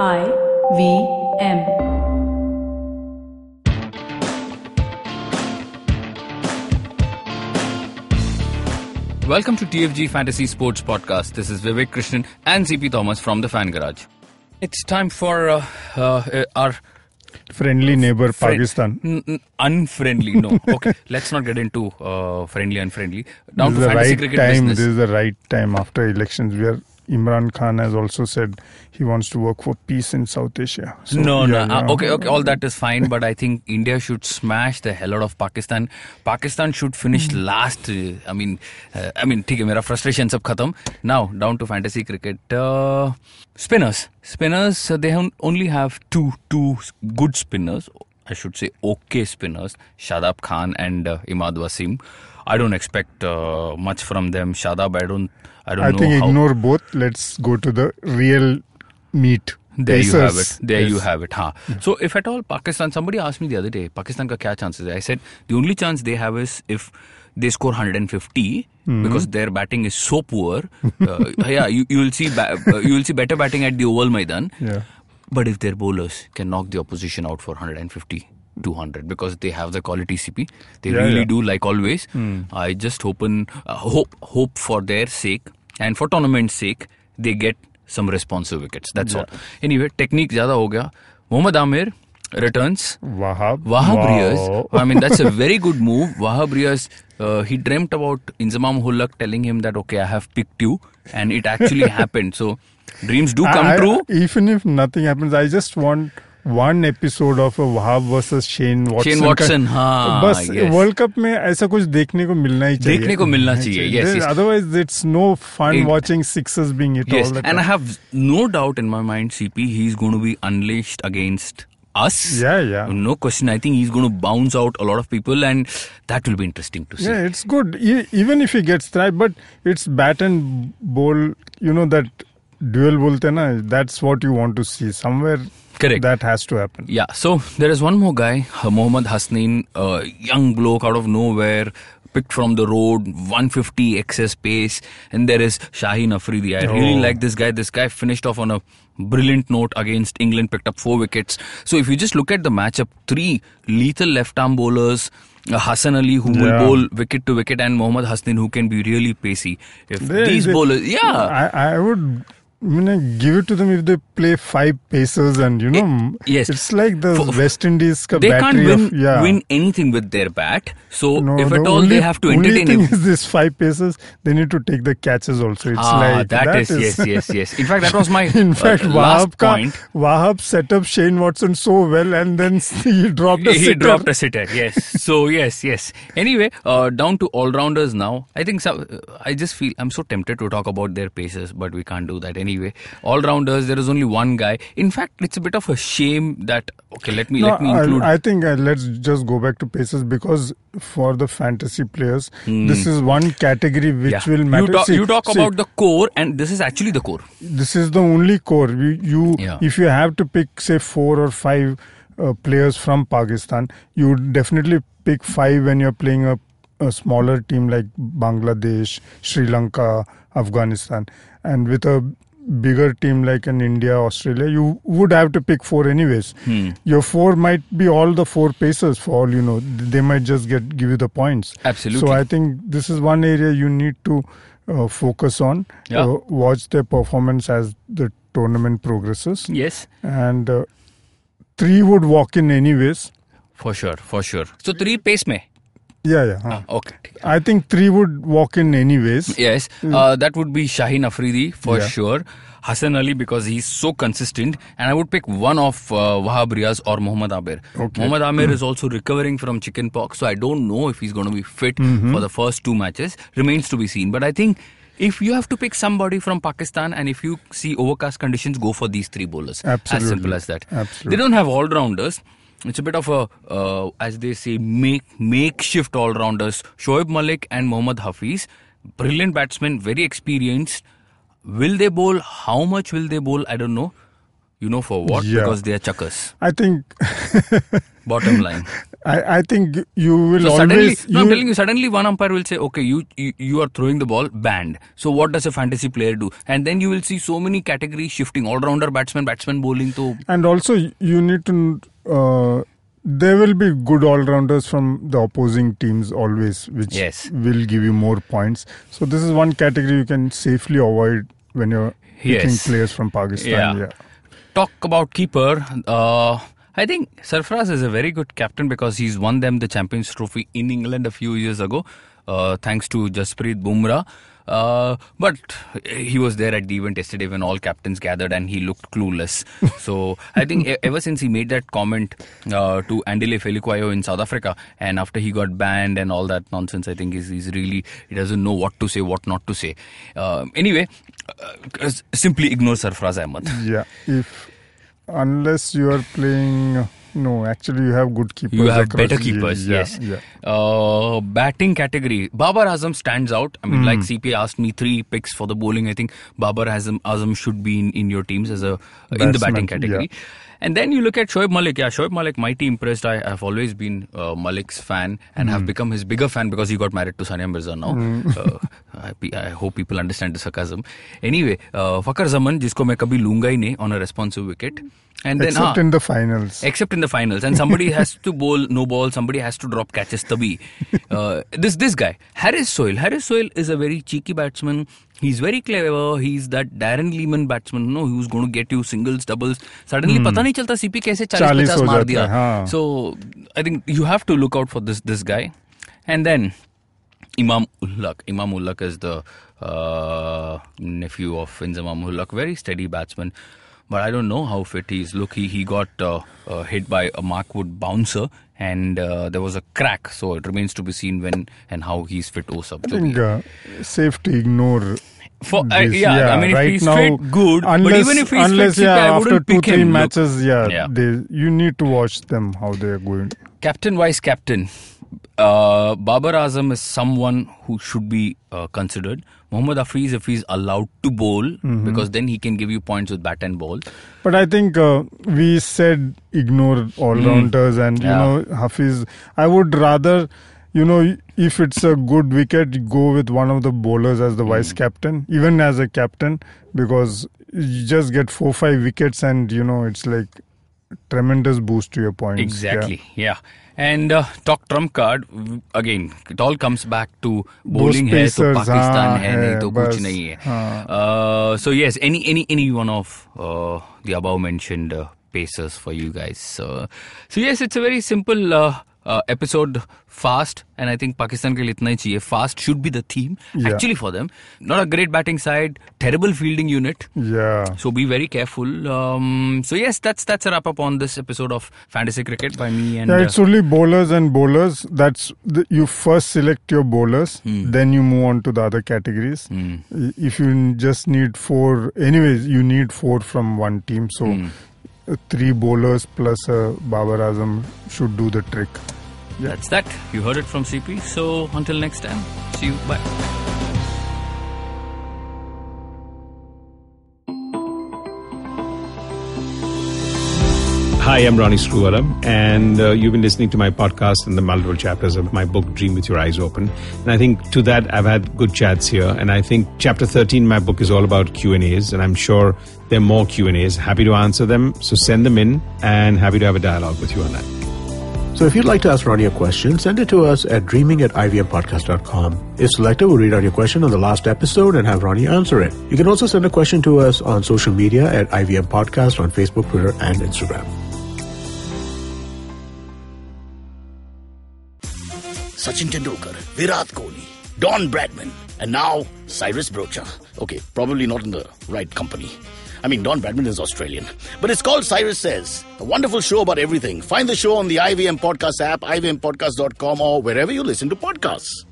I V M. Welcome to TFG Fantasy Sports Podcast. This is Vivek Krishnan and CP Thomas from the Fan Garage. It's time for uh, uh, our friendly neighbor friend- Pakistan. N- n- unfriendly. No, okay. Let's not get into uh, friendly, unfriendly. Down this to is the right cricket time. business. This is the right time after elections where Imran Khan has also said he wants to work for peace in South Asia. So, no, yeah, no. Uh, yeah. okay, okay. All that is fine, but I think India should smash the hell out of Pakistan. Pakistan should finish Hmm. last. uh, I mean, uh, I mean, ठीक है मेरा frustration सब खत्म. Now down to fantasy cricket. Uh, spinners, spinners. Uh, they have only have two two good spinners. I should say okay spinners. Shadab Khan and uh, Imad Wasim. I don't expect uh, much from them. Shadab, I don't. I don't I know think how. ignore both. Let's go to the real meat. There you have it. There you have it. Huh. So if at all Pakistan, somebody asked me the other day, Pakistan ka kya chances? I said the only chance they have is if they score 150 Hmm. because their batting is so poor. Uh, yeah, you, you will see ba- uh, you will see better batting at the Oval Maidan. Yeah. But if their bowlers can knock the opposition out for 150, 200 because they have the quality CP. They yeah, really yeah. do, like always. Mm. I just open, uh, hope hope for their sake and for tournament's sake they get some responsive wickets. That's yeah. all. Anyway, technique jada ho gaya. Mohammad Amir returns. Wahab. Wahab wow. Riaz. I mean, that's a very good move. Wahab Riaz, uh, he dreamt about Inzamam-ul-Haq telling him that, okay, I have picked you. And it actually happened. So dreams do come I, true. Even if nothing happens, I just want one episode of Wahab versus Shane Watson हाँ बस world cup में ऐसा कुछ देखने को मिलना ही चाहिए देखने को मिलना चाहिए otherwise it's no fun watching sixers being it all and I have no doubt in my mind CP he is going to be unleashed against us. Yeah, yeah. No question. I think he's going to bounce out a lot of people, and that will be interesting to see. Yeah, it's good. Even if he gets tried, but it's bat and ball. You know that duel bolte na that's what you want to see somewhere Correct. that has to happen Yeah, so there is one more guy, uh, Mohammad Hasnain, a young bloke out of nowhere, picked from the road, 150 excess pace, and there is Shaheen Afridi. I really Oh. like this guy. This guy finished off on a brilliant note against England, picked up four wickets. So if you just look at the matchup, three lethal left-arm bowlers. Uh, Hassan Ali, who will bowl wicket to wicket, and Mohammad Hasnain, who can be really pacey. If They- these bowlers, yeah, I, I would I mean, I give it to them if they play five paces and you know yes. it's like the For- West Indies they can't win, of yeah win anything with their bat. So no, if at all only, they have to only entertain thing it. is this five paces they need to take the catches also it's Ah, like that is, yes, yes, yes. In fact, that was my In uh, fact, last Wahab, ka, point. Wahab set up Shane Watson so well, and then he dropped a He sitter. dropped a sitter. Yes. so yes, yes. Anyway, uh, down to all rounders now. I think so, uh, I just feel I'm so tempted to talk about their paces, but we can't do that anyway. All rounders. There is only one guy. In fact, it's a bit of a shame that okay. Let me No, let me include. I, I think uh, let's just go back to paces because for the fantasy players, this is one category which yeah. will matter. You talk, See- you talk see, about the core, and this is actually the core. this is the only core. You, you Yeah. if you have to pick say four or five uh, players from Pakistan, you would definitely pick five when you're playing a, a smaller team like Bangladesh, Sri Lanka, Afghanistan, and with a bigger team like an India, Australia, you would have to pick four anyways. Hmm. Your four might be all the four pacers for all you know. They might just get give you the points. Absolutely. So I think this is one area you need to uh, focus on. Yeah. Uh, watch their performance as the tournament progresses, Yes. and uh, three would walk in anyways. For sure, for sure. So three pace में. Yeah, yeah. huh. Ah, okay. I think three would walk in anyways. Yes, uh, that would be Shaheen Afridi for Yeah. sure. Hassan Ali because he's so consistent, and I would pick one of uh, Wahab Riaz or Mohammad Amir. Okay. Mohammad Amir is also recovering from chicken pox, so I don't know if he's going to be fit Mm-hmm. for the first two matches. Remains to be seen. But I think if you have to pick somebody from Pakistan, and if you see overcast conditions, go for these three bowlers. As Absolutely. simple as that. Absolutely. They don't have all rounders. It's a bit of a, uh, as they say, make makeshift all rounders. Shoaib Malik and Mohammad Hafiz, brilliant batsmen, very experienced. Will they bowl? How much will they bowl? I don't know. You know for what? Yeah. Because they are chuckers. I think Bottom line. I, I think you will So suddenly, always no, I'm telling you, suddenly one umpire will say, okay, you, you you are throwing the ball, banned. So what does a fantasy player do? And then you will see so many categories shifting. All-rounder batsman, batsman bowling. So and also you need to uh, there will be good all-rounders from the opposing teams always which Yes. will give you more points so this is one category you can safely avoid when you're picking Yes. players from pakistan Yeah. talk about keeper. Uh, I think Sarfraz is a very good captain because he's won them the Champions Trophy in England a few years ago, uh, thanks to Jasprit Bumrah. Uh, but he was there at the event yesterday when all captains gathered and he looked clueless. so I think ever since he made that comment uh, to Andile Phehlukwayo in South Africa and after he got banned and all that nonsense, I think he's, he's really, he doesn't know what to say, what not to say. Uh, anyway, uh, simply ignore Sarfraz Ahmad. yeah if unless you are playing no actually you have good keepers You have across- better keepers, yeah, yes. yeah Uh, batting category, Babar Azam stands out. I mean, Hmm. like CP asked me three picks for the bowling. I think Babar Azam, Azam should be in, in your teams as a in the batting Batsman, category. And then you look at Shoaib Malik. Yeah, Shoaib Malik, mighty impressed. I have always been uh, Malik's fan and Hmm. have become his bigger fan because he got married to Sania Mirza now. Uh, I, pe- I hope people understand the sarcasm. Anyway, uh, Fakar Zaman, जिसको मैं कभी लूंगा ही नहीं on a responsive wicket. And then except हाँ, in the finals except in the finals, and somebody has to bowl no ball, somebody has to drop catches. Tabi, uh, this this guy Haris Sohail. Haris Sohail is a very cheeky batsman. He's very clever. He's that Darren Lehmann batsman, no, who's going to get you singles, doubles. Suddenly, hmm. पता नहीं चलता CP कैसे 40 50 मार दिया. So I think you have to look out for this this guy, and then Imam Ullak. Imam-ul-Haq is the uh, nephew of Inzamam-ul-Haq, very steady batsman. But I don't know how fit he is. Look, he, he got uh, uh, hit by a Mark Wood bouncer and uh, there was a crack. So it remains to be seen when and how he's fit. Oh, sub. I think uh, safe to ignore For, I- this. yeah, I mean, if he's now, fit, good, but even if he's fit, unless, CP, yeah, I after wouldn't two pick three him. Matches, yeah, Yeah. They, you need to watch them how they are going. Captain, vice captain. Uh, Babar Azam is someone who should be uh, considered. Mohammad Hafiz, if he's allowed to bowl, because then he can give you points with bat and ball. But I think uh, we said ignore all rounders and you Yeah. know Hafiz. I would rather, you know, if it's a good wicket, go with one of the bowlers as the vice captain, even as a captain, because you just get four five wickets and you know it's like tremendous boost to your points. Yeah. Exactly, yeah. And uh, talk trump card again. It all comes back to bowling hai to Pakistan hai, hai to kuch nahi hai. Uh, so yes, any any any one of uh, the above mentioned uh, pacers for you guys. so yes, it's a very simple uh, uh, uh, episode. Fast, and I think Pakistan के लिए इतना ही चाहिए. Fast should be the theme Yeah. actually for them. Not a great batting side, terrible fielding unit. Yeah. So be very careful. Um, so yes, that's that's a wrap up on this episode of Fantasy Cricket by me and Yeah, uh, it's only bowlers and bowlers. That's the, you first select your bowlers, Hmm. then you move on to the other categories. I- If you just need four, anyways, you need four from one team. So Hmm. uh, three bowlers plus a Babar Azam should do the trick. that's that. You heard it from CP. So until next time, see you. Bye. Hi, I'm Ronnie Screwvala, and uh, you've been listening to my podcast and the multiple chapters of my book, Dream with Your Eyes Open. And I think to that, I've had good chats here. And I think chapter 13, my book is all about Q&As, and I'm sure there are more Q&As. Happy to answer them, so send them in, and happy to have a dialogue with you on that. So if you'd like to ask Ronnie a question, send it to us at dreaming at ivmpodcast.com. If selected, we'll read out your question on the last episode and have Ronnie answer it. You can also send a question to us on social media at IVM Podcast on Facebook, Twitter, and Instagram. Sachin Tendulkar, Virat Kohli, Don Bradman, and now Cyrus Broacha. Okay, probably not in the right company. I mean, Don Bradman is Australian. But it's called Cyrus Says, a wonderful show about everything. Find the show on the IVM Podcast app, ivmpodcast.com, or wherever you listen to podcasts.